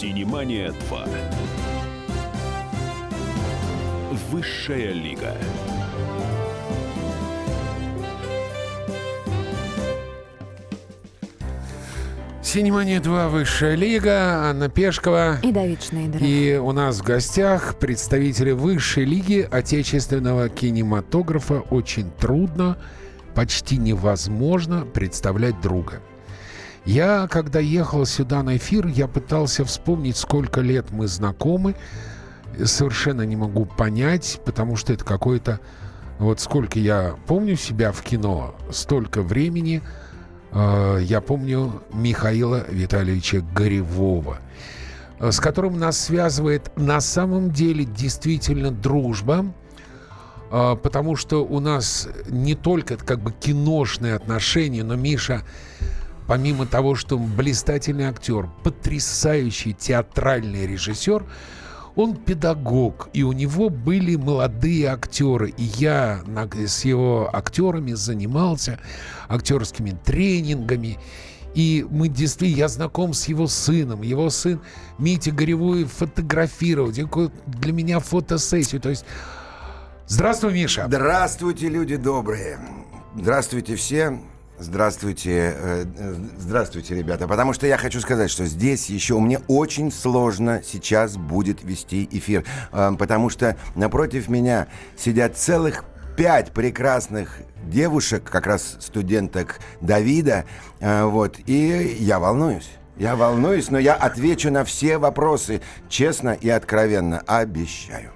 Синемания 2. Высшая лига. Синемания 2, Высшая лига, Анна Пешкова. И Давид Шнейдер. И у нас в гостях представители Высшей лиги отечественного кинематографа. Очень трудно, почти невозможно представлять друга. Я, когда ехал сюда на эфир, я пытался вспомнить, сколько лет мы знакомы. Совершенно не могу понять, потому что это какое-то... Вот сколько я помню себя в кино, столько времени э, я помню Михаила Витальевича Горевого, э, с которым нас связывает на самом деле действительно дружба, э, потому что у нас не только как бы киношные отношения, но Миша помимо того, что он блистательный актер, потрясающий театральный режиссер, он педагог, и у него были молодые актеры. И я с его актерами занимался актерскими тренингами. И мы действительно, я знаком с его сыном. Его сын Митя Горевой фотографировал. Для меня фотосессию. То есть, здравствуй, Миша. Здравствуйте, люди добрые. Здравствуйте все. Здравствуйте, э, э, здравствуйте, ребята. Потому что я хочу сказать, что здесь еще мне очень сложно сейчас будет вести эфир, э, потому что напротив меня сидят целых пять прекрасных девушек, как раз студенток Давида, вот, и я волнуюсь. Я волнуюсь, но я отвечу на все вопросы честно и откровенно, обещаю.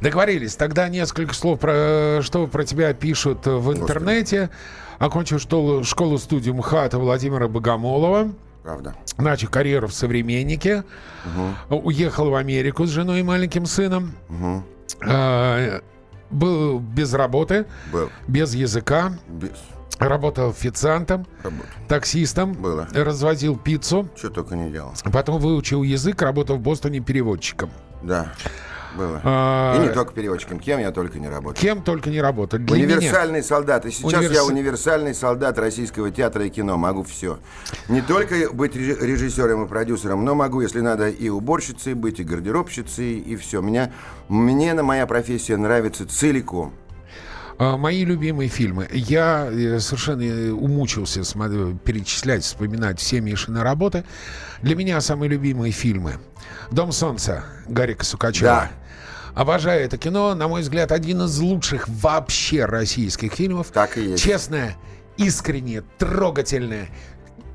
Договорились. Тогда несколько слов про что про тебя пишут в интернете. Господи. Окончил школу, школу-студию МХАТа Владимира Богомолова. Правда. Начал карьеру в «Современнике». Угу. Уехал в Америку с женой и маленьким сыном. Угу. А, был без работы. Был. Без языка. Без. Работал официантом, Работал. таксистом, Было. развозил пиццу. Что только не делал. Потом выучил язык, работал в Бостоне переводчиком. Да. Было. А... И не только переводчиком. Кем я только не работал. Кем только не работал. Для универсальный меня... солдат. И сейчас Универс... я универсальный солдат российского театра и кино. Могу все. Не только быть режиссером и продюсером, но могу, если надо, и уборщицей быть, и гардеробщицей, и все. Меня, мне на моя профессия нравится целиком. А, мои любимые фильмы. Я э, совершенно э, умучился перечислять, вспоминать все Мишины работы. Для меня самые любимые фильмы. «Дом солнца» Гарика Сукачева. Да. Обожаю это кино. На мой взгляд, один из лучших вообще российских фильмов. Так и есть. Честное, искреннее, трогательное.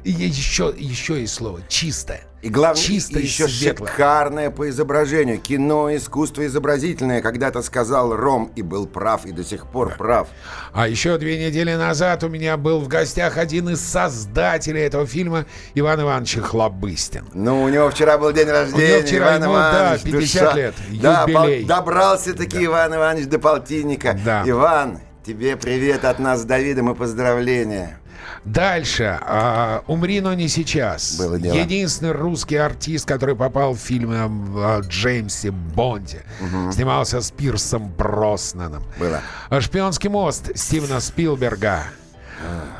И еще, еще есть слово «чистое». И главное, Чисто еще шикарное по изображению. Кино, искусство изобразительное. Когда-то сказал Ром и был прав, и до сих пор да. прав. А еще две недели назад у меня был в гостях один из создателей этого фильма, Иван Иванович Хлобыстин. Ну, у него вчера был день рождения, у него вчера Иван ему, Иванович, да, 50 душа. лет, да, юбилей. добрался-таки да. Иван Иванович до полтинника. Да. Иван, тебе привет от нас с Давидом и поздравления. Дальше. А, «Умри, но не сейчас». Было дело. Единственный русский артист, который попал в фильм о Джеймсе Бонде. Угу. Снимался с Пирсом Броснаном. Было. «Шпионский мост» Стивена Спилберга.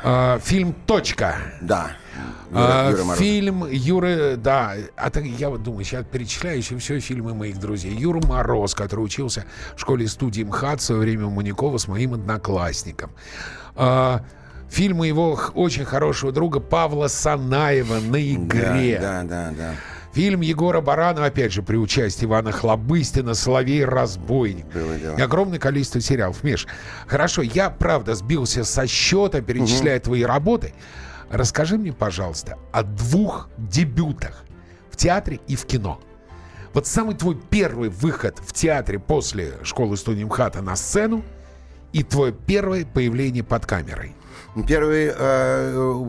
А, фильм «Точка». Да. Юра, Юра фильм Юры, да, а так я вот думаю, сейчас перечисляю еще все фильмы моих друзей. Юра Мороз, который учился в школе студии МХАТ в свое время у Манякова с моим одноклассником. А, фильмы его очень хорошего друга Павла Санаева на игре. Да, да, да, да. Фильм Егора Баранова, опять же, при участии Ивана Хлобыстина, Соловей Разбойник. И огромное количество сериалов. Миш, хорошо, я, правда, сбился со счета, перечисляя угу. твои работы. Расскажи мне, пожалуйста, о двух дебютах в театре и в кино. Вот самый твой первый выход в театре после школы студии МХАТа на сцену и твое первое появление под камерой. Первый, э,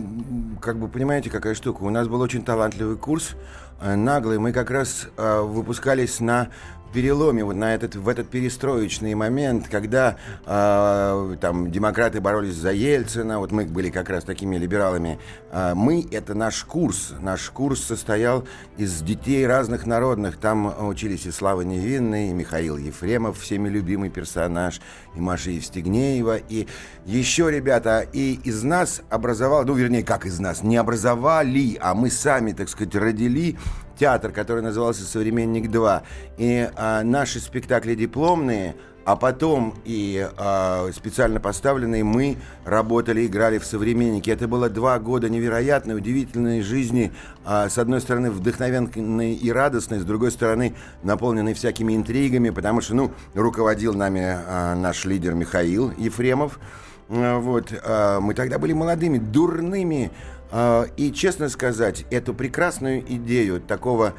как бы понимаете, какая штука. У нас был очень талантливый курс, э, наглый. Мы как раз э, выпускались на переломе, вот на этот, в этот перестроечный момент, когда э, там демократы боролись за Ельцина, вот мы были как раз такими либералами. Э, мы — это наш курс. Наш курс состоял из детей разных народных. Там учились и Слава Невинный, и Михаил Ефремов, всеми любимый персонаж, и Маша Евстигнеева, и еще ребята. И из нас образовал, ну, вернее, как из нас, не образовали, а мы сами, так сказать, родили театр, который назывался «Современник 2». И а, наши спектакли дипломные – а потом и э, специально поставленные мы работали, играли в «Современнике». Это было два года невероятной, удивительной жизни. Э, с одной стороны, вдохновенной и радостной, с другой стороны, наполненной всякими интригами, потому что, ну, руководил нами э, наш лидер Михаил Ефремов. Э, вот, э, мы тогда были молодыми, дурными. Э, и, честно сказать, эту прекрасную идею такого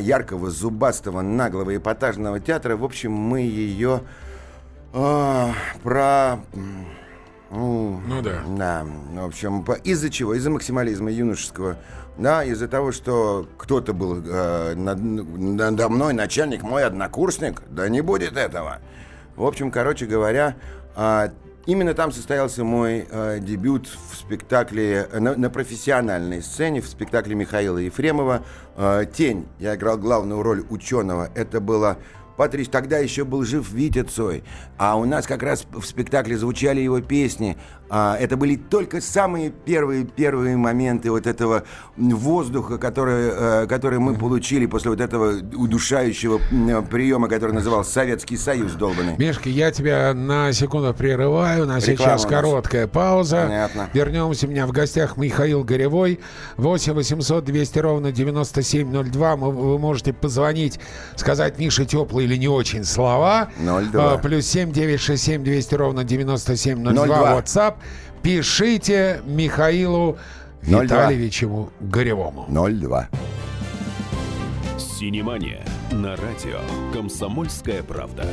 яркого, зубастого, наглого, эпатажного театра, в общем, мы ее а, про... Ну, ну да. Да, в общем, из-за чего? Из-за максимализма юношеского. Да, из-за того, что кто-то был э, над, надо мной начальник, мой однокурсник. Да не будет этого. В общем, короче говоря, э, именно там состоялся мой э, дебют в спектакле, на, на профессиональной сцене, в спектакле Михаила Ефремова э, «Тень». Я играл главную роль ученого. Это было Патрич, тогда еще был жив Витя Цой, а у нас как раз в спектакле звучали его песни. А, это были только самые первые первые моменты вот этого воздуха, который, э, который мы получили после вот этого удушающего приема, который назывался Советский Союз долбанный. Мишка, я тебя на секунду прерываю, на сейчас короткая пауза. Понятно. Вернемся. У меня в гостях Михаил Горевой. 8 800 200 ровно 9702. Вы можете позвонить, сказать Мише теплые или не очень слова. 02. Плюс 7 967 200 ровно 9702. 02. WhatsApp пишите Михаилу 02. Витальевичу Горевому. 02. Синемания на радио «Комсомольская правда».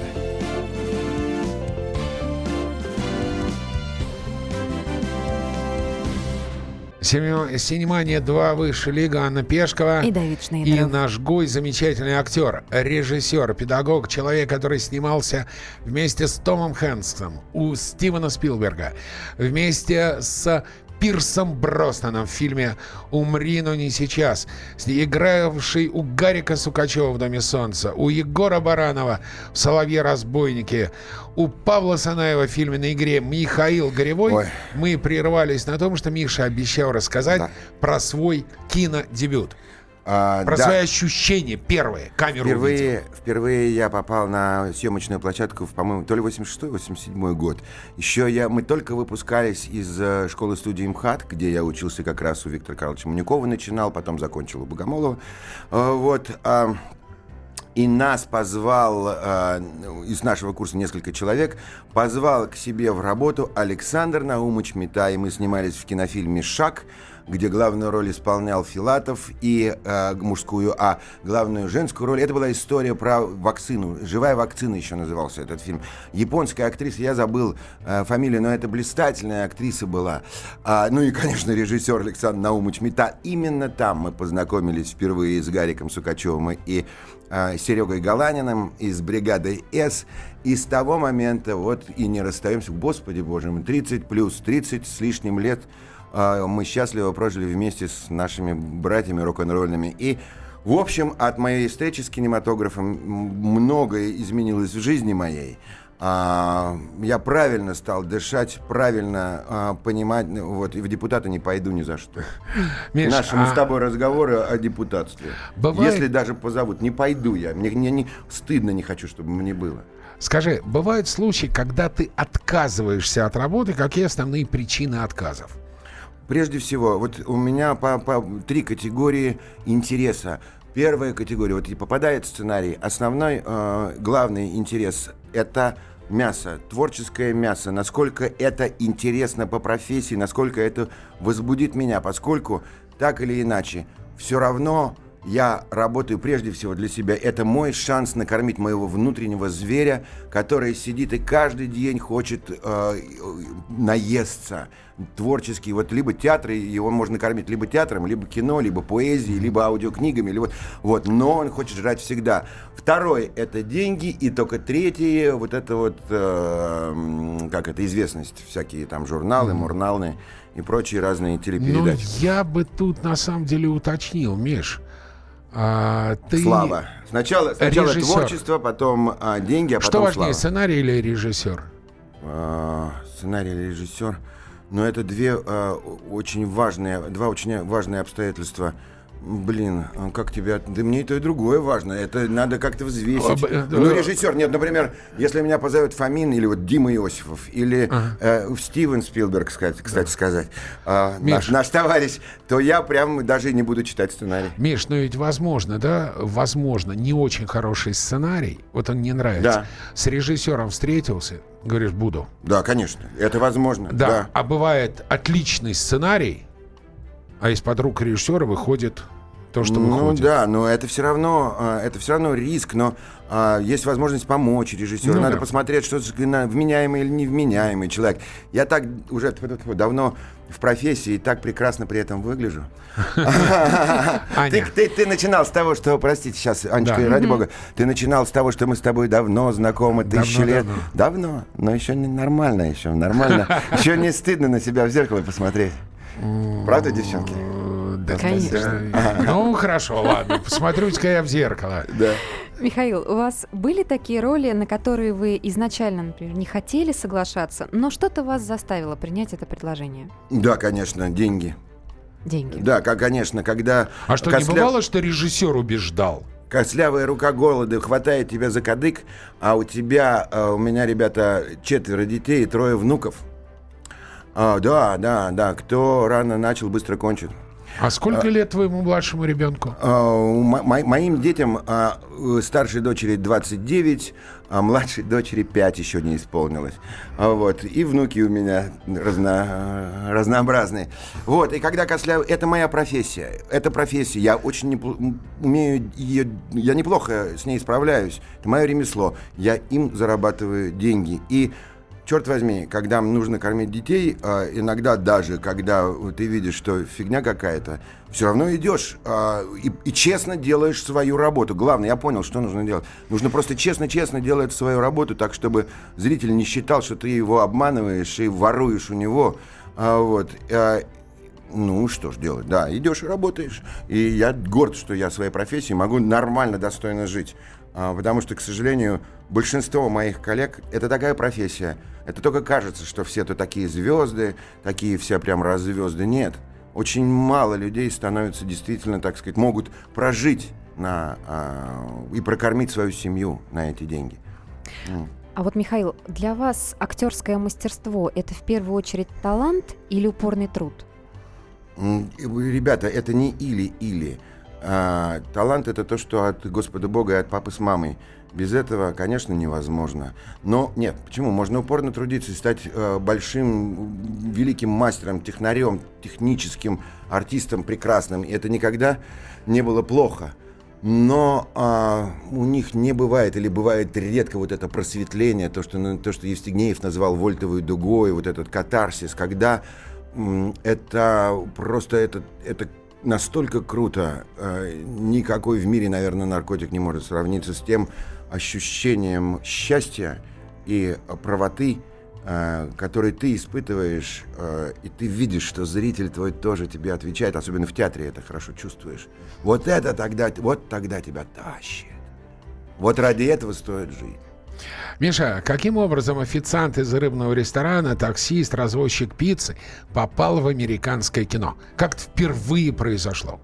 Синемания 2 выше лига Анна Пешкова. И Давид Шнейдеров. И наш Гуй, замечательный актер, режиссер, педагог, человек, который снимался вместе с Томом Хэнксом у Стивена Спилберга, вместе с Пирсом Броснаном в фильме «Умри, но не сейчас», игравший у Гарика Сукачева в «Доме солнца», у Егора Баранова в «Соловье-разбойнике», у Павла Санаева в фильме «На игре» Михаил Горевой. Ой. Мы прервались на том, что Миша обещал рассказать да. про свой кинодебют. А, Про да. свои ощущения первые, камеру впервые, увидел. Впервые я попал на съемочную площадку, в, по-моему, то ли 86-87 год. Еще я, мы только выпускались из э, школы-студии МХАТ, где я учился как раз у Виктора Карловича Манюкова, начинал, потом закончил у Богомолова. Э, вот. Э, и нас позвал, э, из нашего курса несколько человек, позвал к себе в работу Александр Наумыч Мета, и мы снимались в кинофильме «Шаг», где главную роль исполнял Филатов и э, мужскую, а главную женскую роль. Это была история про вакцину. «Живая вакцина» еще назывался этот фильм. Японская актриса, я забыл э, фамилию, но это блистательная актриса была. А, ну и, конечно, режиссер Александр Наумович Мета. Именно там мы познакомились впервые с Гариком Сукачевым и Серегой Галаниным из бригады «С». И с того момента вот и не расстаемся. Господи боже мой, 30 плюс, 30 с лишним лет – а, мы счастливо прожили вместе с нашими братьями рок-н-ролльными. И, в общем, от моей встречи с кинематографом многое изменилось в жизни моей. А, я правильно стал дышать, правильно а, понимать, вот, и в депутаты не пойду ни за что. Миш, Наши а... с тобой разговоры о депутатстве. Бывает... Если даже позовут, не пойду я. Мне, мне не, стыдно не хочу, чтобы мне было. Скажи, бывают случаи, когда ты отказываешься от работы, какие основные причины отказов? Прежде всего, вот у меня по, по три категории интереса. Первая категория, вот и попадает сценарий. Основной, э, главный интерес – это мясо, творческое мясо, насколько это интересно по профессии, насколько это возбудит меня, поскольку так или иначе, все равно я работаю прежде всего для себя. Это мой шанс накормить моего внутреннего зверя, который сидит и каждый день хочет э, наесться творческий. Вот либо театр, его можно кормить либо театром, либо кино, либо поэзией, либо аудиокнигами. Либо, вот, но он хочет жрать всегда. Второй – это деньги. И только третье – вот это вот, э, как это, известность. Всякие там журналы, мурналы и прочие разные телепередачи. Ну, я бы тут на самом деле уточнил, Миш. А, ты... Слава. Сначала, сначала режиссер. творчество, потом а, деньги, а потом Что важнее, слава. сценарий или режиссер? А, сценарий или режиссер? Но это две а, очень важные, два очень важные обстоятельства. Блин, а как тебя... Да мне и то, и другое важно. Это надо как-то взвесить. Э, ну, режиссер, нет, например, если меня позовет Фомин или вот Дима Иосифов, или ага. э, Стивен Спилберг, кстати, кстати да. сказать, э, наш, наш товарищ, то я прям даже не буду читать сценарий. Миш, ну ведь возможно, да, возможно, не очень хороший сценарий, вот он не нравится. Да. С режиссером встретился, говоришь, буду. Да, конечно, это возможно. Да, да. а бывает отличный сценарий, а из-под рук режиссера выходит то, что выходит. Ну да, но это все равно, а, это все равно риск, но а, есть возможность помочь режиссеру. Ну, Надо да. посмотреть, что вменяемый или невменяемый человек. Я так уже давно в профессии и так прекрасно при этом выгляжу. Ты, начинал с того, что, простите, сейчас, Анечка, ради бога, ты начинал с того, что мы с тобой давно знакомы, тысячи лет. Давно, но еще не нормально, еще нормально. Еще не стыдно на себя в зеркало посмотреть. Правда, девчонки? Да, Конечно. Ну, хорошо, ладно. Посмотрю-ка я в зеркало. Да. Михаил, у вас были такие роли, на которые вы изначально, например, не хотели соглашаться, но что-то вас заставило принять это предложение? Да, конечно, деньги. Деньги. Да, как, конечно, когда... А что, косля... не бывало, что режиссер убеждал? Кослявая рука голода хватает тебя за кадык, а у тебя, а у меня, ребята, четверо детей и трое внуков. А, да, да, да. Кто рано начал, быстро кончит. А сколько а, лет твоему младшему ребенку? А, мо- моим детям а, старшей дочери 29, а младшей дочери 5 еще не исполнилось. Вот. И внуки у меня разно, разнообразные. Вот. И когда косляю... Это моя профессия. Это профессия. Я очень не, умею ее... Я неплохо с ней справляюсь. Это мое ремесло. Я им зарабатываю деньги. И черт возьми, когда нужно кормить детей, а, иногда даже, когда ты видишь, что фигня какая-то, все равно идешь а, и, и честно делаешь свою работу. Главное, я понял, что нужно делать. Нужно просто честно-честно делать свою работу, так, чтобы зритель не считал, что ты его обманываешь и воруешь у него. А, вот. Ну, что ж делать? Да, идешь и работаешь. И я горд, что я своей профессии могу нормально, достойно жить. Потому что, к сожалению, большинство моих коллег — это такая профессия. Это только кажется, что все то такие звезды, такие все прям раззвезды. Нет. Очень мало людей становятся действительно, так сказать, могут прожить на, а, и прокормить свою семью на эти деньги. А вот, Михаил, для вас актерское мастерство – это в первую очередь талант или упорный труд? Ребята, это не или-или. А, талант это то, что от Господа Бога и от папы с мамой. Без этого, конечно, невозможно. Но нет, почему? Можно упорно трудиться и стать э, большим, великим мастером, технарем, техническим артистом прекрасным. И это никогда не было плохо. Но а, у них не бывает, или бывает редко вот это просветление, то, что, то, что Евстигнеев назвал вольтовой дугой, вот этот катарсис, когда это просто это, это настолько круто. Э, никакой в мире, наверное, наркотик не может сравниться с тем ощущением счастья и правоты, э, который ты испытываешь, э, и ты видишь, что зритель твой тоже тебе отвечает, особенно в театре это хорошо чувствуешь. Вот это тогда, вот тогда тебя тащит. Вот ради этого стоит жить. Миша, каким образом официант из рыбного ресторана, таксист, развозчик пиццы попал в американское кино? Как впервые произошло?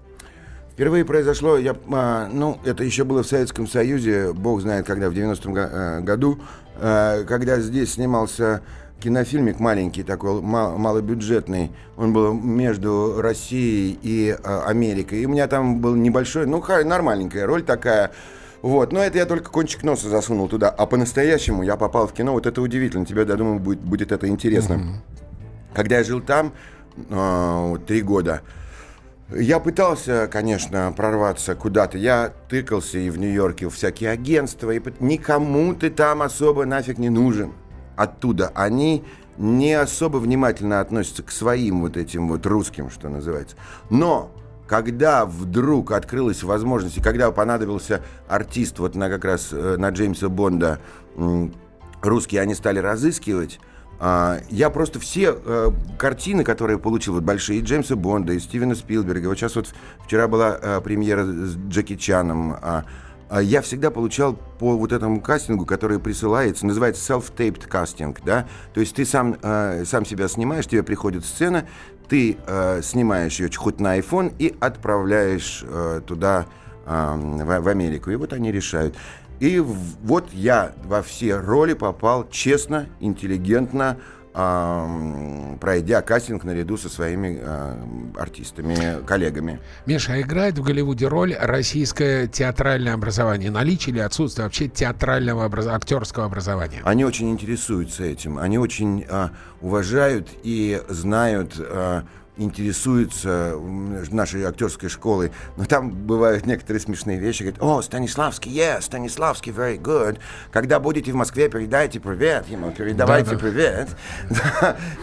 Впервые произошло, я, а, ну, это еще было в Советском Союзе, бог знает когда, в 90-м э, году, э, когда здесь снимался кинофильмик маленький такой, мал, малобюджетный. Он был между Россией и э, Америкой. И у меня там был небольшой, ну, нормальненькая роль такая. Вот, но это я только кончик носа засунул туда. А по-настоящему я попал в кино, вот это удивительно. Тебе, я думаю, будет, будет это интересно. Mm-hmm. Когда я жил там э, три года, я пытался, конечно, прорваться куда-то. Я тыкался и в Нью-Йорке в всякие агентства. И никому ты там особо нафиг не нужен. Оттуда они не особо внимательно относятся к своим вот этим вот русским, что называется. Но когда вдруг открылась возможность, и когда понадобился артист вот на как раз э, на Джеймса Бонда, русские они стали разыскивать, а, я просто все э, картины, которые получил, вот большие, и Джеймса Бонда, и Стивена Спилберга, вот сейчас вот вчера была э, премьера с Джеки Чаном, а, я всегда получал по вот этому кастингу, который присылается, называется self-taped кастинг, да, то есть ты сам, э, сам себя снимаешь, тебе приходит сцена, ты э, снимаешь ее хоть на iPhone и отправляешь э, туда, э, в, в Америку, и вот они решают. И вот я во все роли попал честно, интеллигентно, пройдя кастинг наряду со своими э, артистами, коллегами. Миша, а играет в Голливуде роль российское театральное образование? Наличие или отсутствие вообще театрального образ... актерского образования? Они очень интересуются этим. Они очень э, уважают и знают интересуются нашей актерской школой, но там бывают некоторые смешные вещи. Говорят, о, Станиславский, yes, Станиславский, very good. Когда будете в Москве, передайте привет ему, передавайте да, да. привет.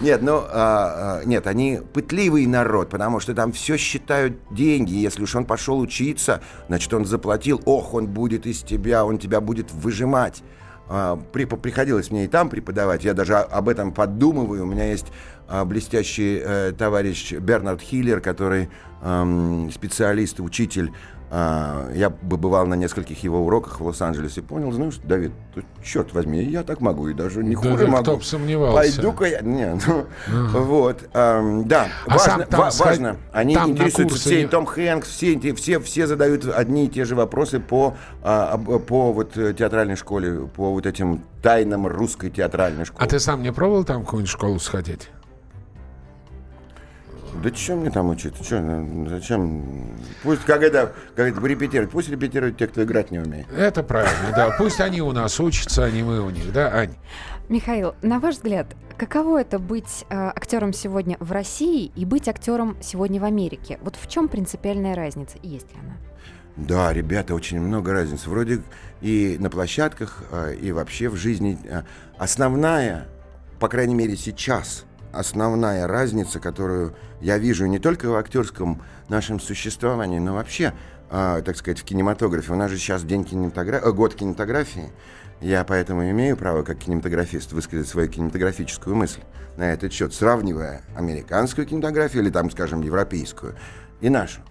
нет, ну, а, а, нет, они пытливый народ, потому что там все считают деньги. Если уж он пошел учиться, значит, он заплатил, ох, он будет из тебя, он тебя будет выжимать. А, при, приходилось мне и там преподавать, я даже об этом подумываю. У меня есть блестящий э, товарищ Бернард Хиллер, который э, специалист, учитель а, я бы бывал на нескольких его уроках в Лос-Анджелесе, понял, знаешь, Давид, черт возьми, я так могу, и даже не хуже да, могу. Кто сомневался. Пойду-ка я... Не, ну, uh-huh. вот. Эм, да, а важно, там, ва- важно. Они там интересуются, все, и Том Хэнкс, все, все, все задают одни и те же вопросы по, а, по вот э, театральной школе, по вот этим тайнам русской театральной школы. А ты сам не пробовал там в какую-нибудь школу сходить? Да чем мне там учиться? Че, ну, зачем? Пусть, как это, как это репетировать, пусть репетируют те, кто играть не умеет. Это правильно, да. Пусть они у нас учатся, а не мы у них, да, Ань? Михаил, на ваш взгляд, каково это быть э, актером сегодня в России и быть актером сегодня в Америке? Вот в чем принципиальная разница, есть ли она? Да, ребята, очень много разниц. Вроде и на площадках, э, и вообще в жизни. Э, основная, по крайней мере сейчас, основная разница, которую я вижу не только в актерском нашем существовании, но вообще, э, так сказать, в кинематографе. У нас же сейчас день кинематографии, э, год кинематографии. Я поэтому имею право, как кинематографист, высказать свою кинематографическую мысль на этот счет, сравнивая американскую кинематографию или там, скажем, европейскую и нашу.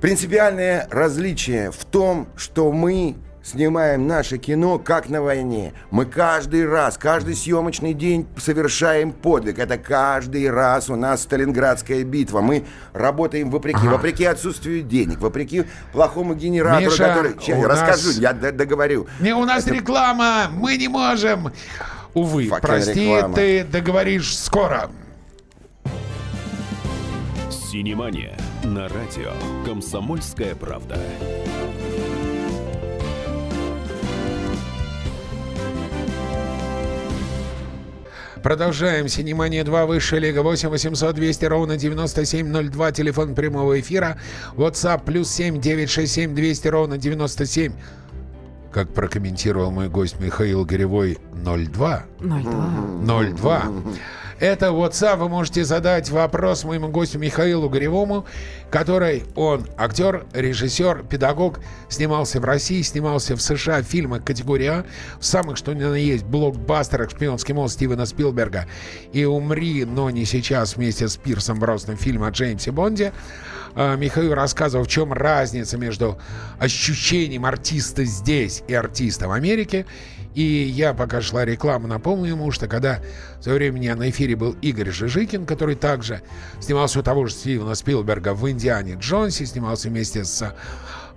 Принципиальное различие в том, что мы снимаем наше кино как на войне. Мы каждый раз, каждый съемочный день совершаем подвиг. Это каждый раз у нас Сталинградская битва. Мы работаем вопреки, ага. вопреки отсутствию денег, вопреки плохому генератору, Миша, который... Сейчас я нас... расскажу, я договорю. Не, у нас Это... реклама, мы не можем. Увы, Факен прости, реклама. ты договоришь скоро. Синемания на радио «Комсомольская правда». Продолжаем. Синемания 2, высшая лига 8 800 200 ровно 9702. Телефон прямого эфира. WhatsApp плюс 7 967 200 ровно 97. Как прокомментировал мой гость Михаил Горевой, 02. 02. 02. Это WhatsApp. Вы можете задать вопрос моему гостю Михаилу Горевому, который он актер, режиссер, педагог, снимался в России, снимался в США в фильмах категории А, в самых, что ни на есть, блокбастерах «Шпионский мост» Стивена Спилберга и «Умри, но не сейчас» вместе с Пирсом Бросном фильм о Джеймсе Бонде. А, Михаил рассказывал, в чем разница между ощущением артиста здесь и артиста в Америке. И я, пока шла реклама, напомню ему, что когда в свое время на эфире был Игорь Жижикин, который также снимался у того же Стивена Спилберга в «Индиане Джонсе», снимался вместе с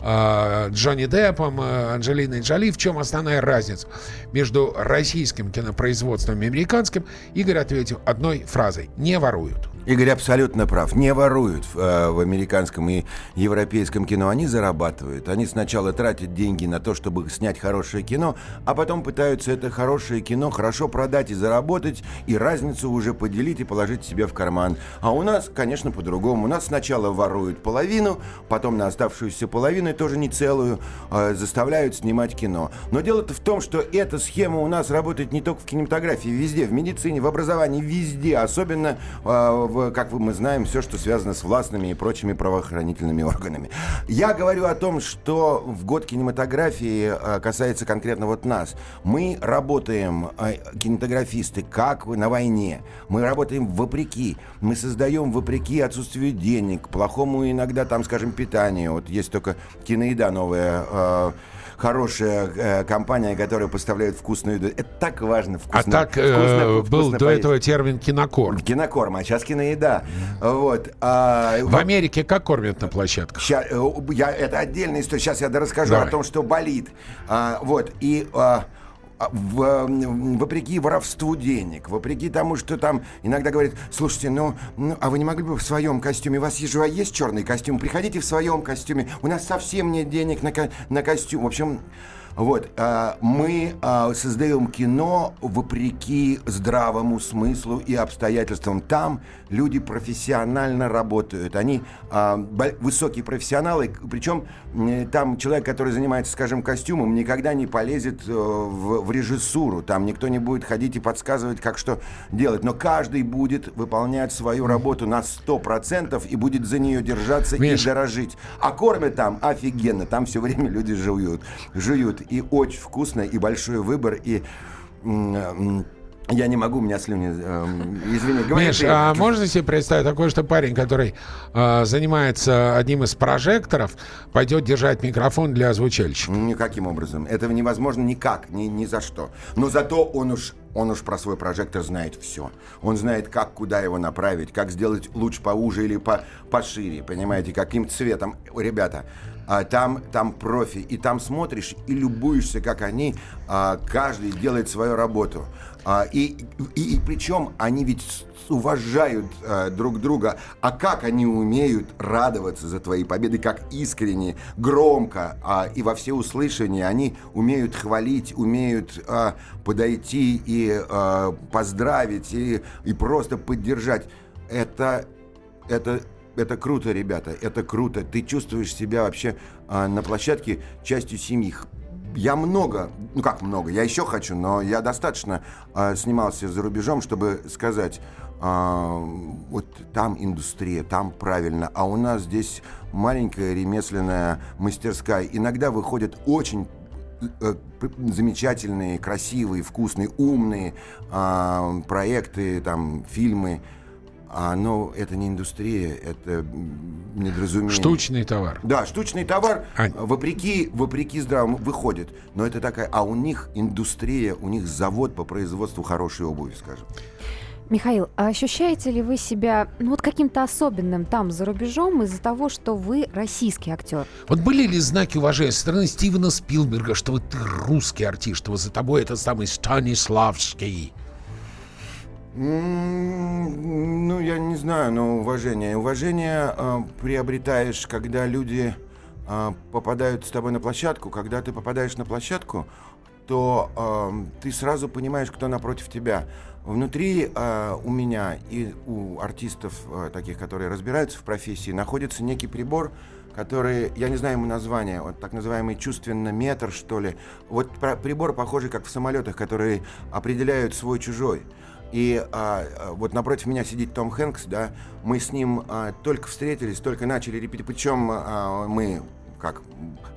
э, Джонни Деппом, э, Анджелиной Джоли. В чем основная разница между российским кинопроизводством и американским? Игорь ответил одной фразой «не воруют». Игорь абсолютно прав. Не воруют э, в американском и европейском кино. Они зарабатывают. Они сначала тратят деньги на то, чтобы снять хорошее кино, а потом пытаются это хорошее кино хорошо продать и заработать, и разницу уже поделить и положить себе в карман. А у нас, конечно, по-другому. У нас сначала воруют половину, потом на оставшуюся половину, тоже не целую, э, заставляют снимать кино. Но дело-то в том, что эта схема у нас работает не только в кинематографии, везде, в медицине, в образовании, везде, особенно в, как мы знаем, все, что связано с властными и прочими правоохранительными органами. Я говорю о том, что в год кинематографии э, касается конкретно вот нас. Мы работаем, э, кинематографисты, как на войне. Мы работаем вопреки. Мы создаем вопреки отсутствию денег, плохому иногда, там, скажем, питанию. Вот есть только киноеда новая, хорошая э, компания, которая поставляет вкусную еду. Это так важно. Вкусно, а так э, вкусно, э, вкусно был поесть. до этого термин кинокорм. Кинокорм, а сейчас киноеда. Вот. А, в, в Америке как кормят на площадках? Ща, э, я, это отдельная история. Сейчас я расскажу Давай. о том, что болит. А, вот. И... А, а, в, вопреки воровству денег, вопреки тому, что там иногда говорят, слушайте, ну, ну а вы не могли бы в своем костюме, у вас же есть черный костюм, приходите в своем костюме, у нас совсем нет денег на, на костюм. В общем, вот, а, мы а, создаем кино вопреки здравому смыслу и обстоятельствам. Там люди профессионально работают. Они а, высокие профессионалы, причем там человек, который занимается, скажем, костюмом, никогда не полезет э, в, в режиссуру. Там никто не будет ходить и подсказывать, как что делать. Но каждый будет выполнять свою работу на 100% и будет за нее держаться Миш. и дорожить. А кормят там офигенно. Там все время люди жуют. Жуют и очень вкусно, и большой выбор, и... Я не могу, у меня слюни. Э, извини, говори. Миш, а можно себе представить такое, что парень, который э, занимается одним из прожекторов, пойдет держать микрофон для озвучальщика? Никаким образом. Этого невозможно никак, ни, ни за что. Но зато он уж он уж про свой прожектор знает все. Он знает, как, куда его направить, как сделать луч поуже или по, пошире, понимаете, каким цветом. Ребята, а, там, там профи, и там смотришь и любуешься, как они, а, каждый делает свою работу. А, и, и, и причем они ведь уважают друг друга. А как они умеют радоваться за твои победы, как искренне, громко и во все услышания они умеют хвалить, умеют подойти и поздравить, и, и просто поддержать. Это, это это круто, ребята, это круто. Ты чувствуешь себя вообще а, на площадке частью семьи. Я много, ну как много, я еще хочу, но я достаточно а, снимался за рубежом, чтобы сказать, а, вот там индустрия, там правильно, а у нас здесь маленькая ремесленная мастерская. Иногда выходят очень э, замечательные, красивые, вкусные, умные а, проекты, там, фильмы. А, но это не индустрия, это недоразумение. Штучный товар. Да, штучный товар, а... вопреки, вопреки здравому, выходит. Но это такая... А у них индустрия, у них завод по производству хорошей обуви, скажем. Михаил, а ощущаете ли вы себя ну, вот каким-то особенным там за рубежом из-за того, что вы российский актер? Вот были ли знаки уважения со стороны Стивена Спилберга, что вот ты русский артист, что вот за тобой это самый Станиславский? Ну, я не знаю, но уважение. Уважение э, приобретаешь, когда люди э, попадают с тобой на площадку. Когда ты попадаешь на площадку, то э, ты сразу понимаешь, кто напротив тебя. Внутри э, у меня и у артистов, э, таких, которые разбираются в профессии, находится некий прибор, который, я не знаю ему название, вот так называемый чувственно-метр, что ли. Вот прибор похожий, как в самолетах, которые определяют свой-чужой. И а, а, вот напротив меня сидит Том Хэнкс, да, мы с ним а, только встретились, только начали репетировать, причем а, мы как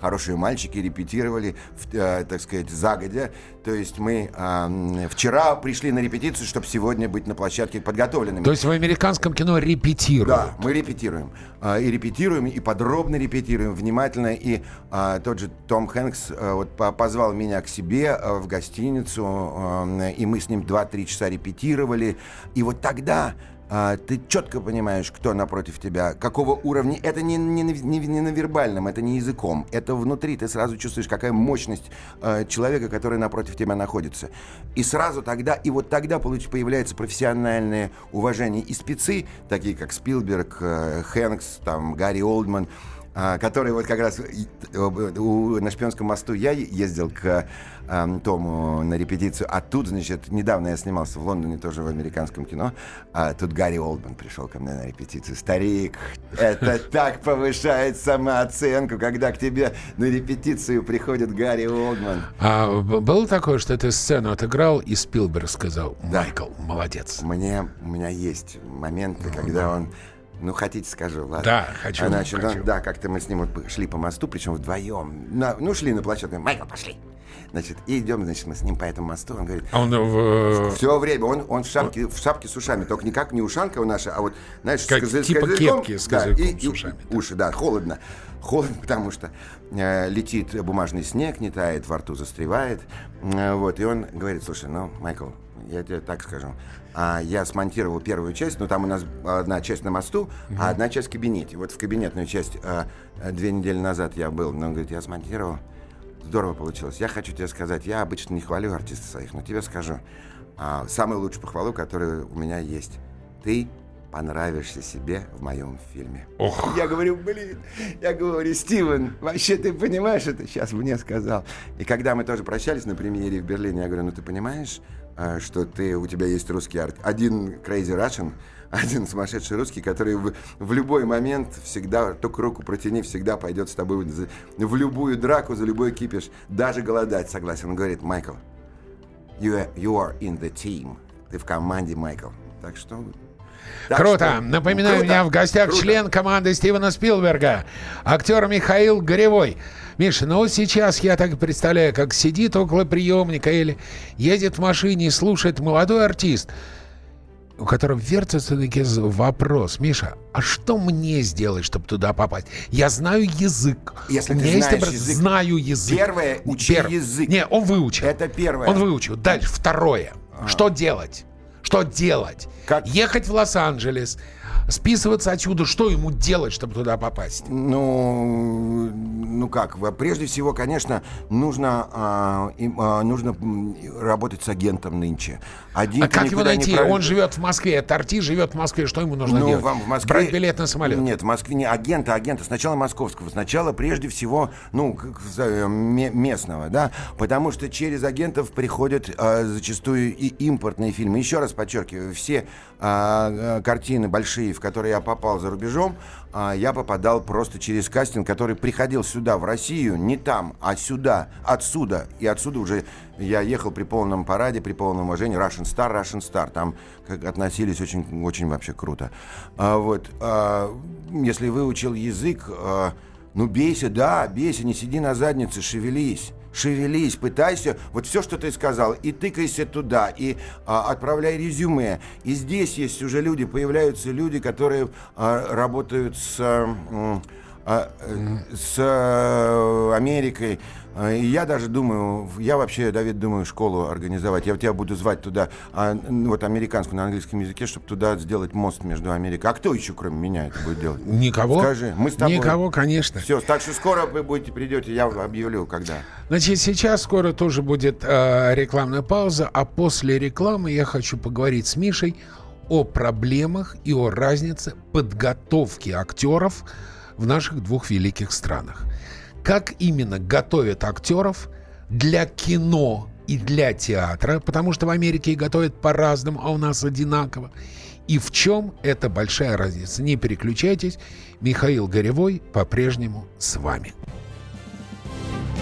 хорошие мальчики репетировали, в, э, так сказать, загодя. То есть мы э, вчера пришли на репетицию, чтобы сегодня быть на площадке подготовленными. То есть в американском кино репетируют? Да, мы репетируем. Э, и репетируем, и подробно репетируем, внимательно. И э, тот же Том Хэнкс э, вот, позвал меня к себе э, в гостиницу, э, и мы с ним 2-3 часа репетировали. И вот тогда а, ты четко понимаешь, кто напротив тебя, какого уровня. Это не, не, не, не на вербальном, это не языком. Это внутри. Ты сразу чувствуешь, какая мощность э, человека, который напротив тебя находится. И сразу тогда, и вот тогда получ, появляется профессиональное уважение. И спецы, такие как Спилберг, э, Хэнкс, там, Гарри Олдман, а, который вот как раз у, на Шпионском мосту я ездил к Тому на репетицию, а тут, значит, недавно я снимался в Лондоне тоже в американском кино, а тут Гарри Олдман пришел ко мне на репетицию. Старик, это так повышает самооценку, когда к тебе на репетицию приходит Гарри Олдман. А было такое, что ты сцену отыграл, и Спилберг сказал, Да. Майкл, молодец. Мне, у меня есть моменты, когда он... Ну, хотите, скажу, ладно. Да, хочу, А, Значит, хочу. он- да, как-то мы с ним вот шли по мосту, причем вдвоем. На- ну, шли на площадку. Майкл, пошли. Значит, и идем, значит, мы с ним по этому мосту. Он говорит, А он в... все время, он, он в, шапке, в шапке с ушами, только никак не ушанка у наша, а вот, знаешь, Как с, с типа козырьком. кепки с Да, и- с и ушами, да. Уши, да, холодно. Холодно, потому что э, летит бумажный снег, не тает, во рту застревает. Э, вот, и он говорит, слушай, ну, Майкл, я тебе так скажу. А я смонтировал первую часть, ну там у нас одна часть на мосту, а одна часть в кабинете. Вот в кабинетную часть э, две недели назад я был. Но он говорит, я смонтировал. Здорово получилось. Я хочу тебе сказать, я обычно не хвалю артистов своих, но тебе скажу. а, самую лучшую похвалу, которая у меня есть. Ты понравишься себе в моем фильме. Ох. Я говорю, блин, я говорю, Стивен, вообще ты понимаешь, это сейчас мне сказал. И когда мы тоже прощались на премьере в Берлине, я говорю, ну ты понимаешь, а, что ты, у тебя есть русский арт. Один crazy Russian, один сумасшедший русский, который в, в любой момент всегда, только руку протяни, всегда пойдет с тобой за- в любую драку, за любой кипиш, даже голодать согласен. Он говорит, Майкл, you are, you are in the team. Ты в команде, Майкл. Так что... так Круто. что- Напоминаю, Круто. у меня в гостях Круто. член команды Стивена Спилберга, актер Михаил Горевой. Миша, ну вот сейчас я так представляю, как сидит около приемника или едет в машине и слушает молодой артист, у которого вертится таки вопрос. Миша, а что мне сделать, чтобы туда попасть? Я знаю язык. Если У ты меня есть знаешь образ- язык, знаю язык. первое, учи язык. Не, он выучил. Это первое. Он выучил. Дальше второе. Что делать? Что делать? Как- Ехать в Лос-Анджелес, списываться отсюда. Что ему делать, чтобы туда попасть? Ну, ну как, прежде всего, конечно, нужно, а, им, а, нужно работать с агентом нынче. Один А ты как его найти? пролез. Он живет в Москве. Это артист живет в Москве. Что ему нужно Ну, делать? вам в Москве... Брать билет на самолет. Нет, в Москве не агента, агента. Сначала московского. Сначала, прежде всего, ну, ме- местного, да. Потому что через агентов приходят а, зачастую и импортные фильмы. Еще раз подчеркиваю, все а, а, картины большие, в которые я попал за рубежом, а, я попадал просто через кастинг, который приходил сюда, в Россию, не там, а сюда, отсюда. И отсюда уже я ехал при полном параде, при полном уважении. Russian Star, Russian Star. Там как относились очень, очень вообще круто. А, вот, а, если выучил язык, а, ну бейся, да, бейся, не сиди на заднице, шевелись. Шевелись, пытайся, вот все, что ты сказал, и тыкайся туда, и а, отправляй резюме. И здесь есть уже люди, появляются люди, которые а, работают с, а, э, с э, Америкой. А, И я даже думаю, я вообще, Давид, думаю, школу организовать. Я тебя буду звать туда, а, вот американскую на английском языке, чтобы туда сделать мост между Америкой. А кто еще, кроме меня, это будет делать? Никого? Скажи, мы с тобой. Никого, конечно. Все, так что скоро вы будете придете, я объявлю, когда. Значит, сейчас скоро тоже будет э, рекламная пауза, а после рекламы я хочу поговорить с Мишей о проблемах и о разнице подготовки актеров в наших двух великих странах. Как именно готовят актеров для кино и для театра, потому что в Америке готовят по-разному, а у нас одинаково. И в чем эта большая разница? Не переключайтесь. Михаил Горевой по-прежнему с вами.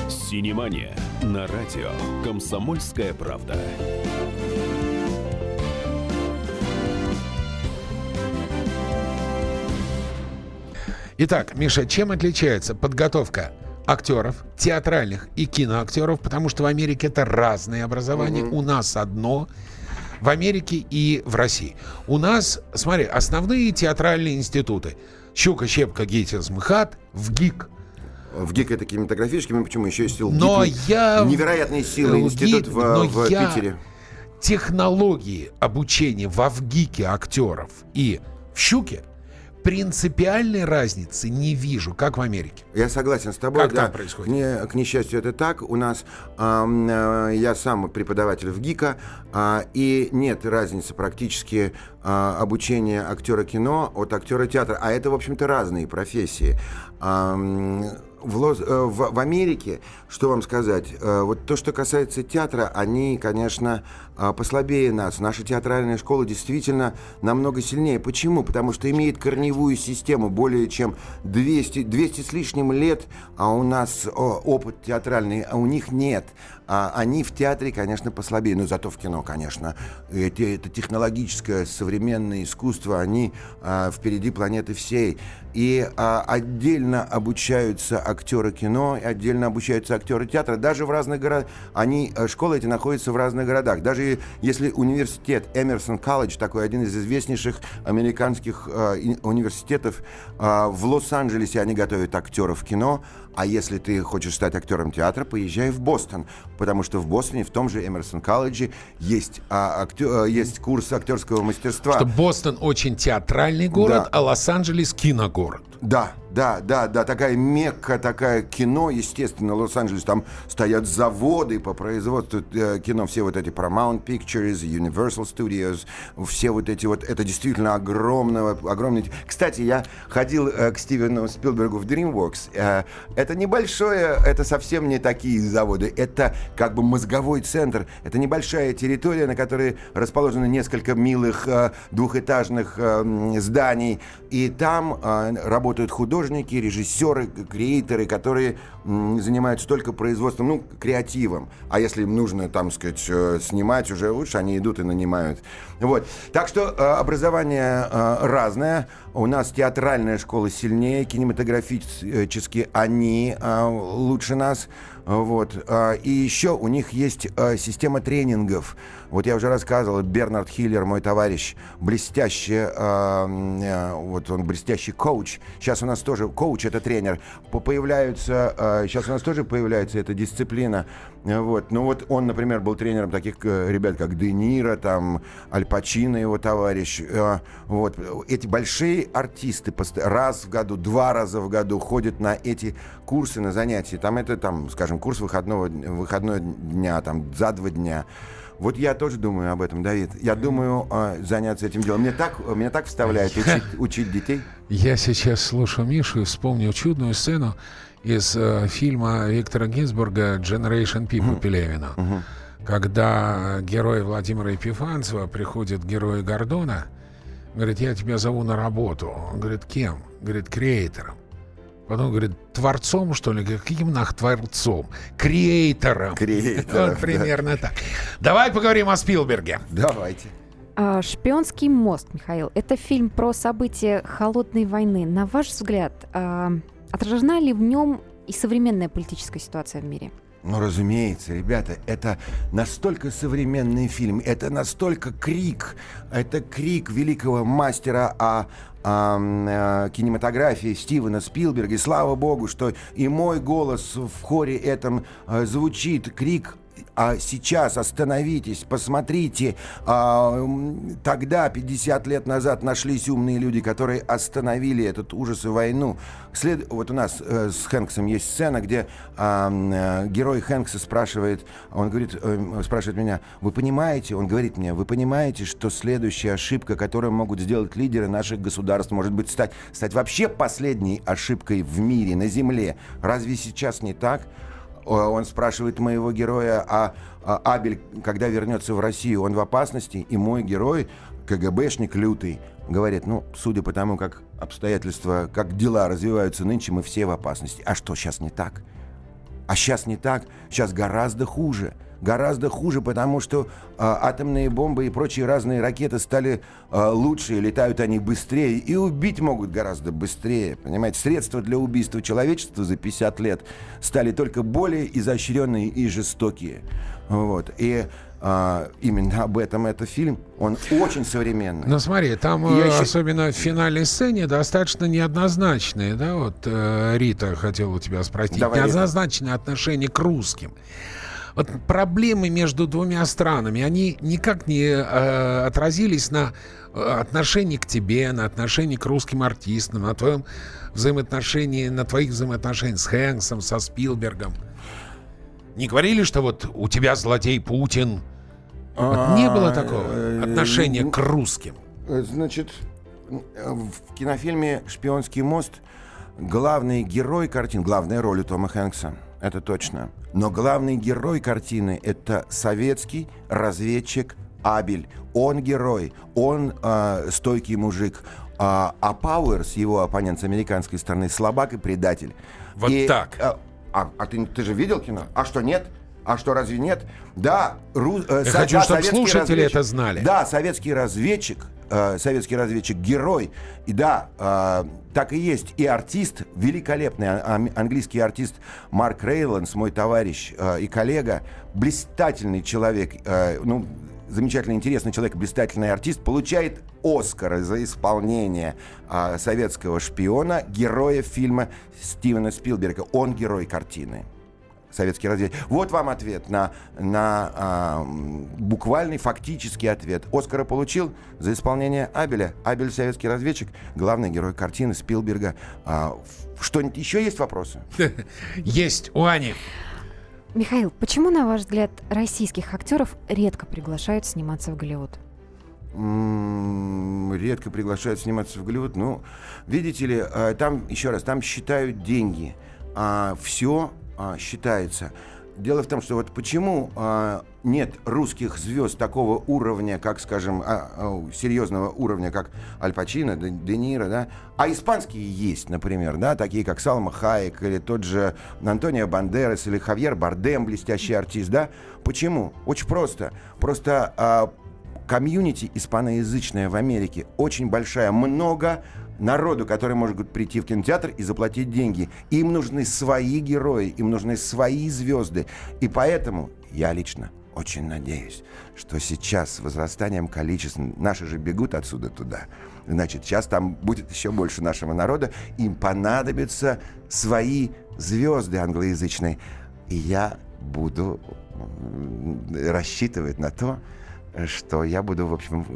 Синемания на радио «Комсомольская правда». Итак, Миша, чем отличается подготовка актеров, театральных и киноактеров, потому что в Америке это разные образования, у нас одно, в Америке и в России. У нас, смотри, основные театральные институты. Щука, Щепка, Гитис, МХАТ, в ГИК. В ГИК это кинематографический, почему еще есть Но я... Невероятные силы институт ГИК, в, в я Питере. Технологии обучения во ВГИКе актеров и в Щуке принципиальной разницы не вижу, как в Америке. Я согласен с тобой. Как да. там происходит? К, не- к несчастью, это так. У нас э, я сам преподаватель в ГИКа, а, и нет разницы практически а, обучения актера кино от актера театра. А это, в общем-то, разные профессии. Ам, в, Лос- э, в- в Америке, что вам сказать, э, вот то, что касается театра, они, конечно, послабее нас. Наша театральная школа действительно намного сильнее. Почему? Потому что имеет корневую систему более чем 200, 200 с лишним лет, а у нас опыт театральный, а у них нет. А они в театре, конечно, послабее, но зато в кино, конечно. Это, это технологическое современное искусство, они а, впереди планеты всей. И а, отдельно обучаются актеры кино, и отдельно обучаются актеры театра, даже в разных городах. Они, э, школы эти находятся в разных городах. Даже если университет Эмерсон Колледж, такой один из известнейших американских э, университетов, э, в Лос-Анджелесе они готовят актеров кино, а если ты хочешь стать актером театра, поезжай в Бостон, потому что в Бостоне, в том же Эмерсон колледже, есть, а, актё- э, есть курс актерского мастерства. Что Бостон очень театральный город, Да. а Лос-Анджелес киногород. Да, да, да, да, такая мекка, такая кино, естественно, Лос-Анджелес, там стоят заводы по производству э, кино, все вот эти Paramount Pictures, Universal Studios, все вот эти вот, это действительно огромного, огромный... Кстати, я ходил э, к Стивену Спилбергу в DreamWorks, Э, это небольшое, это совсем не такие заводы, это как бы мозговой центр, это небольшая территория, на которой расположены несколько милых двухэтажных зданий, и там работают художники, режиссеры, креаторы, которые занимаются только производством, ну, креативом. А если им нужно, там, сказать, э, снимать уже лучше, они идут и нанимают. Вот. Так что э, образование э, разное. У нас театральная школа сильнее, кинематографически они лучше нас. Вот. А, И еще у них есть э, система тренингов. Вот я уже рассказывал, Бернард Хиллер, мой товарищ, блестящий, э, э, вот он блестящий коуч. Сейчас у нас тоже коуч, это тренер. По- Появляются, сейчас у нас тоже появляется эта дисциплина. Вот. Ну вот он, например, был тренером таких э, ребят, как Де Ниро, там, Аль Пачино, его товарищ. Э, Вот. Эти большие артисты раз в году, два раза в году ходят на эти курсы, на занятия. Там это, там, скажем, курс выходного, выходного дня, там, за два дня. Вот я тоже думаю об этом, Давид. Я думаю э, заняться этим делом. Мне так, меня так вставляет учить, учить детей. Я сейчас слушаю Мишу и вспомнил чудную сцену из э, фильма Виктора Гинзбурга «Generation People» Пелевина. Когда герой Владимира Епифанцева приходит к герою Гордона, говорит, я тебя зову на работу. Он говорит, кем? Говорит, креатором. Потом говорит, творцом, что ли? Каким нах творцом? Креатором. Креатором, Вот примерно так. Давай поговорим о Спилберге. Давайте. А, «Шпионский мост», Михаил, это фильм про события холодной войны. На ваш взгляд, а, отражена ли в нем и современная политическая ситуация в мире? Ну, разумеется, ребята, это настолько современный фильм, это настолько крик, это крик великого мастера о, о, м, э, кинематографии Стивена Спилберга. И слава богу, что и мой голос в хоре этом э, звучит, крик а сейчас остановитесь, посмотрите. А, тогда, 50 лет назад, нашлись умные люди, которые остановили этот ужас и войну. След... Вот у нас э, с Хэнксом есть сцена, где а, э, герой Хэнкса спрашивает, он говорит, э, спрашивает меня, вы понимаете, он говорит мне, вы понимаете, что следующая ошибка, которую могут сделать лидеры наших государств, может быть стать, стать вообще последней ошибкой в мире, на Земле. Разве сейчас не так? О, Он спрашивает моего героя, а, а Абель, когда вернется в Россию, он в опасности? И мой герой, КГБшник лютый, говорит, ну, судя по тому, как обстоятельства, как дела развиваются нынче, мы все в опасности. А что, сейчас не так? А сейчас не так, сейчас гораздо хуже. Гораздо хуже, потому что а, атомные бомбы и прочие разные ракеты стали а, лучше, летают они быстрее, и убить могут гораздо быстрее. Понимаете, средства для убийства человечества за 50 лет стали только более изощренные и жестокие. Вот. И а, именно об этом этот фильм. Он очень современный. Ну смотри, там Я э, еще- особенно в финальной сцене достаточно неоднозначные, да, вот э, Рита хотела у тебя спросить, Давай, Рита. неоднозначное отношение к русским. Вот проблемы между двумя странами, они никак не э, отразились на э, отношении к тебе, на отношении к русским артистам, на твоем взаимоотношении, на твоих взаимоотношениях с Хэнксом, со Спилбергом. Не говорили, что вот у тебя злодей Путин? Вот не было такого А, отношения э, к русским. Э, Значит, э, в кинофильме «Шпионский мост» главный герой картины, главная роль у Тома Хэнкса, это точно. Но главный герой картины — это советский разведчик Абель. Он герой, он э, стойкий мужик. А, а Пауэрс, его оппонент с американской стороны, слабак и предатель. Вот И, так. э, а, а ты, ты же видел кино? А что, нет? А что, разве нет? Да, ру- э, Я со- хочу, да, чтоб советский слушатели разведчик- это знали. Да, советский разведчик, э, советский разведчик, герой. И да, э, так и есть. И артист, великолепный английский артист Марк Рейландс, мой товарищ э, и коллега, блистательный человек, э, ну, замечательно интересный человек, блистательный артист, получает Оскара за исполнение э, советского шпиона, героя фильма Стивена Спилберга. Он герой картины советский разведчик. Вот вам ответ на, на а, буквальный фактический ответ. Оскара получил за исполнение Абеля. Абель советский разведчик, главный герой картины Спилберга. А, что-нибудь еще есть вопросы? Есть у Ани. Михаил, почему, на ваш взгляд, российских актеров редко приглашают сниматься в Голливуд? Редко приглашают сниматься в Голливуд. Ну, видите ли, э, там, еще раз, там считают деньги. все считается. Дело в том, что вот почему а, нет русских звезд такого уровня, как, скажем, а, а, серьезного уровня, как Аль Пачино, Де, Де Ниро, да, а испанские есть, например, да, такие как Салма Хайек или тот же Антонио Бандерас или Хавьер Бардем, блестящий артист, да. Почему? Очень просто. Просто а, комьюнити испаноязычная в Америке очень большая, много народу, который может прийти в кинотеатр и заплатить деньги. Им нужны свои герои, им нужны свои звезды. И поэтому я лично очень надеюсь, что сейчас с возрастанием количества, наши же бегут отсюда туда, значит, сейчас там будет еще больше нашего народа, им понадобятся свои звезды англоязычные. И я буду рассчитывать на то, что я буду, в общем,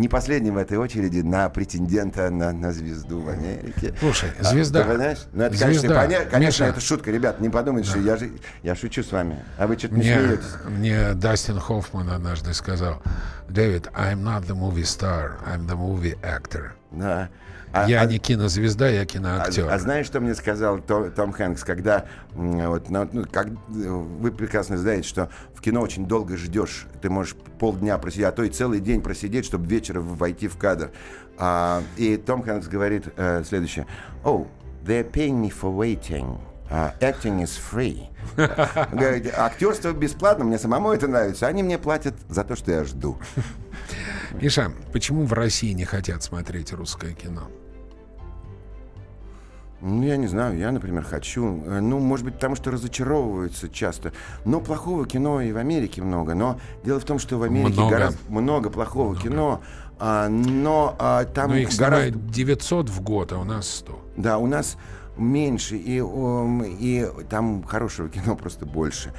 не последним в этой очереди на претендента на, на звезду в Америке. Слушай, А, звезда. ты понимаешь? Ну, это, конечно, Звезда. поня- конечно, Миша. это шутка, ребят, не подумайте, что я, же, я шучу с вами, а вы что-то не смеетесь. мне Дастин Хоффман однажды сказал, Дэвид, I'm not the movie star, I'm the movie actor. Да. А- я а- не кинозвезда, я А, киноактер. а знаешь, что мне сказал То- Том Хэнкс, когда м, вот, ну, ну, как, вы прекрасно знаете, что в кино очень долго ждешь, ты можешь полдня просидеть, а то и целый день просидеть, чтобы вечером войти в кадр. А, и Том Хэнкс говорит э, следующее: "Oh, they're paying me for waiting." А, acting is free. Говорит, актерство бесплатно, мне самому это нравится. Они мне платят за то, что я жду. Миша, почему в России не хотят смотреть русское кино? Ну, я не знаю, я, например, хочу. Э, Ну, может быть, потому что разочаровываются часто. Но плохого кино и в Америке много. Но дело в том, что в Америке Много. гораздо много плохого кино. а, но а, там Ну, их гораздо... снимают 900 в год, а у нас 100. Да, у нас меньше, и, и там хорошего кино просто больше.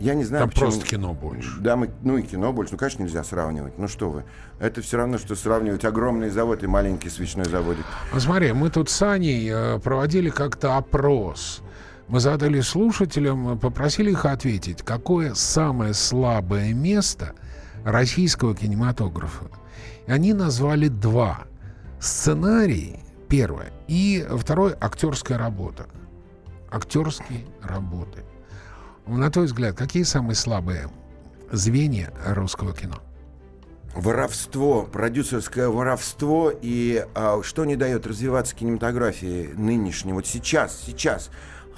Я не знаю, Там почему- просто кино больше. Да, мы, ну и кино больше. Ну, конечно, нельзя сравнивать. Ну что вы. Это все равно, что сравнивать огромный завод и маленький свечной заводик. А смотри, мы тут с Аней э, проводили как-то опрос. Мы задали слушателям, э, попросили их ответить, какое самое слабое место российского кинематографа. И они назвали два. Сценарий, первое, и второе, актерская работа. Актерские работы. На твой взгляд, какие самые слабые звенья русского кино? Воровство, продюсерское воровство и а, что не дает развиваться кинематографии нынешней, вот сейчас, сейчас.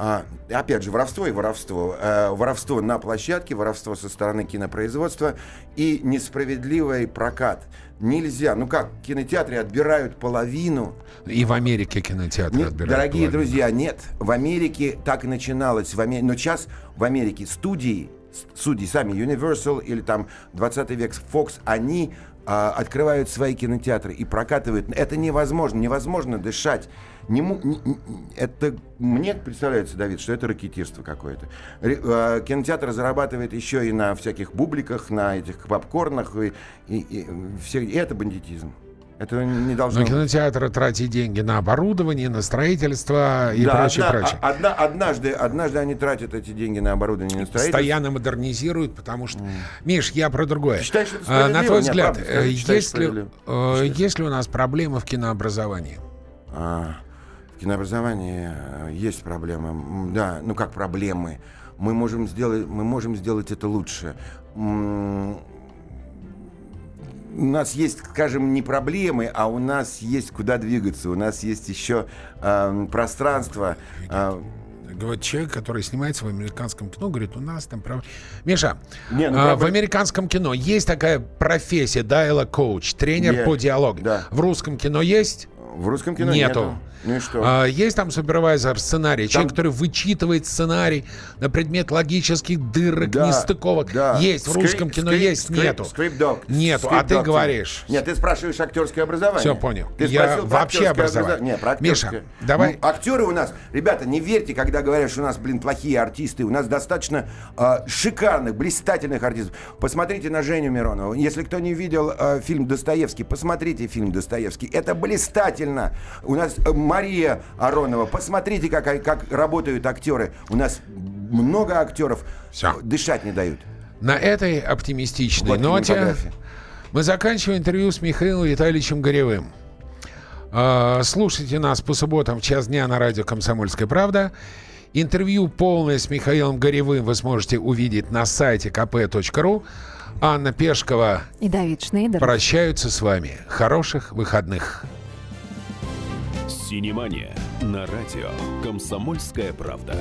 А, опять же, воровство и воровство. А, воровство на площадке, воровство со стороны кинопроизводства и несправедливый прокат. Нельзя. Ну как, в кинотеатре отбирают половину И в Америке кинотеатры нет, отбирают дорогие половину. друзья, нет. В Америке так и начиналось. В Амер- Но сейчас в Америке студии, судьи сами, Universal или там 20 век Fox, они а, открывают свои кинотеатры и прокатывают. Это невозможно, невозможно дышать. Не, не, это мне представляется, Давид, что это ракетирство какое-то. Э, кинотеатр зарабатывает еще и на всяких бубликах, на этих попкорнах, и, и, и, все, и это бандитизм. Это не должно... Но кинотеатры тратят деньги на оборудование, на строительство и да, прочее, одна, прочее. Одна, однажды, однажды они тратят эти деньги на оборудование, на строительство. Постоянно модернизируют, потому что... Mm. Миш, я про другое. Считаешь, что а, на твой взгляд, Нет, правда, есть, ли, э, есть ли у нас проблемы в кинообразовании? А, кинообразовании э, есть проблемы. Да, ну как проблемы? Мы можем сделать, мы можем сделать это лучше у нас есть, скажем, не проблемы, а у нас есть куда двигаться, у нас есть еще э, пространство. Э, говорит человек, который снимается в американском кино, говорит, у нас там прав... Миша, Не, ну, а, в американском кино есть такая профессия, dialogue коуч, тренер yeah, по диалогу. Да. В русском кино есть? В русском кино нету. нету. Ну и что? А, есть там супервайзер сценарий, там... человек, который вычитывает сценарий на предмет логических дырок, да, нестыковок. Да. Есть, в русском кино скрип, есть, скрип, нету. Скрип-дог. Нету, скрип а ты говоришь. Нет, ты спрашиваешь актерское образование. Все, понял. Ты Я вообще образование. Нет, про Миша, давай. Ну, актеры у нас, ребята, не верьте, когда говорят, что у нас, блин, плохие артисты. У нас достаточно э, шикарных, блистательных артистов. Посмотрите на Женю Миронова. Если кто не видел э, фильм «Достоевский», посмотрите фильм «Достоевский». Это блистательно. У нас э, Мария Аронова. Посмотрите, как, как работают актеры. У нас много актеров Все. дышать не дают. На этой оптимистичной вот ноте мы заканчиваем интервью с Михаилом Витальевичем Горевым. А, слушайте нас по субботам в час дня на радио «Комсомольская правда». Интервью полное с Михаилом Горевым вы сможете увидеть на сайте kp.ru. Анна Пешкова и Давид Шнейдер прощаются с вами. Хороших выходных. Синемания на радио «Комсомольская правда».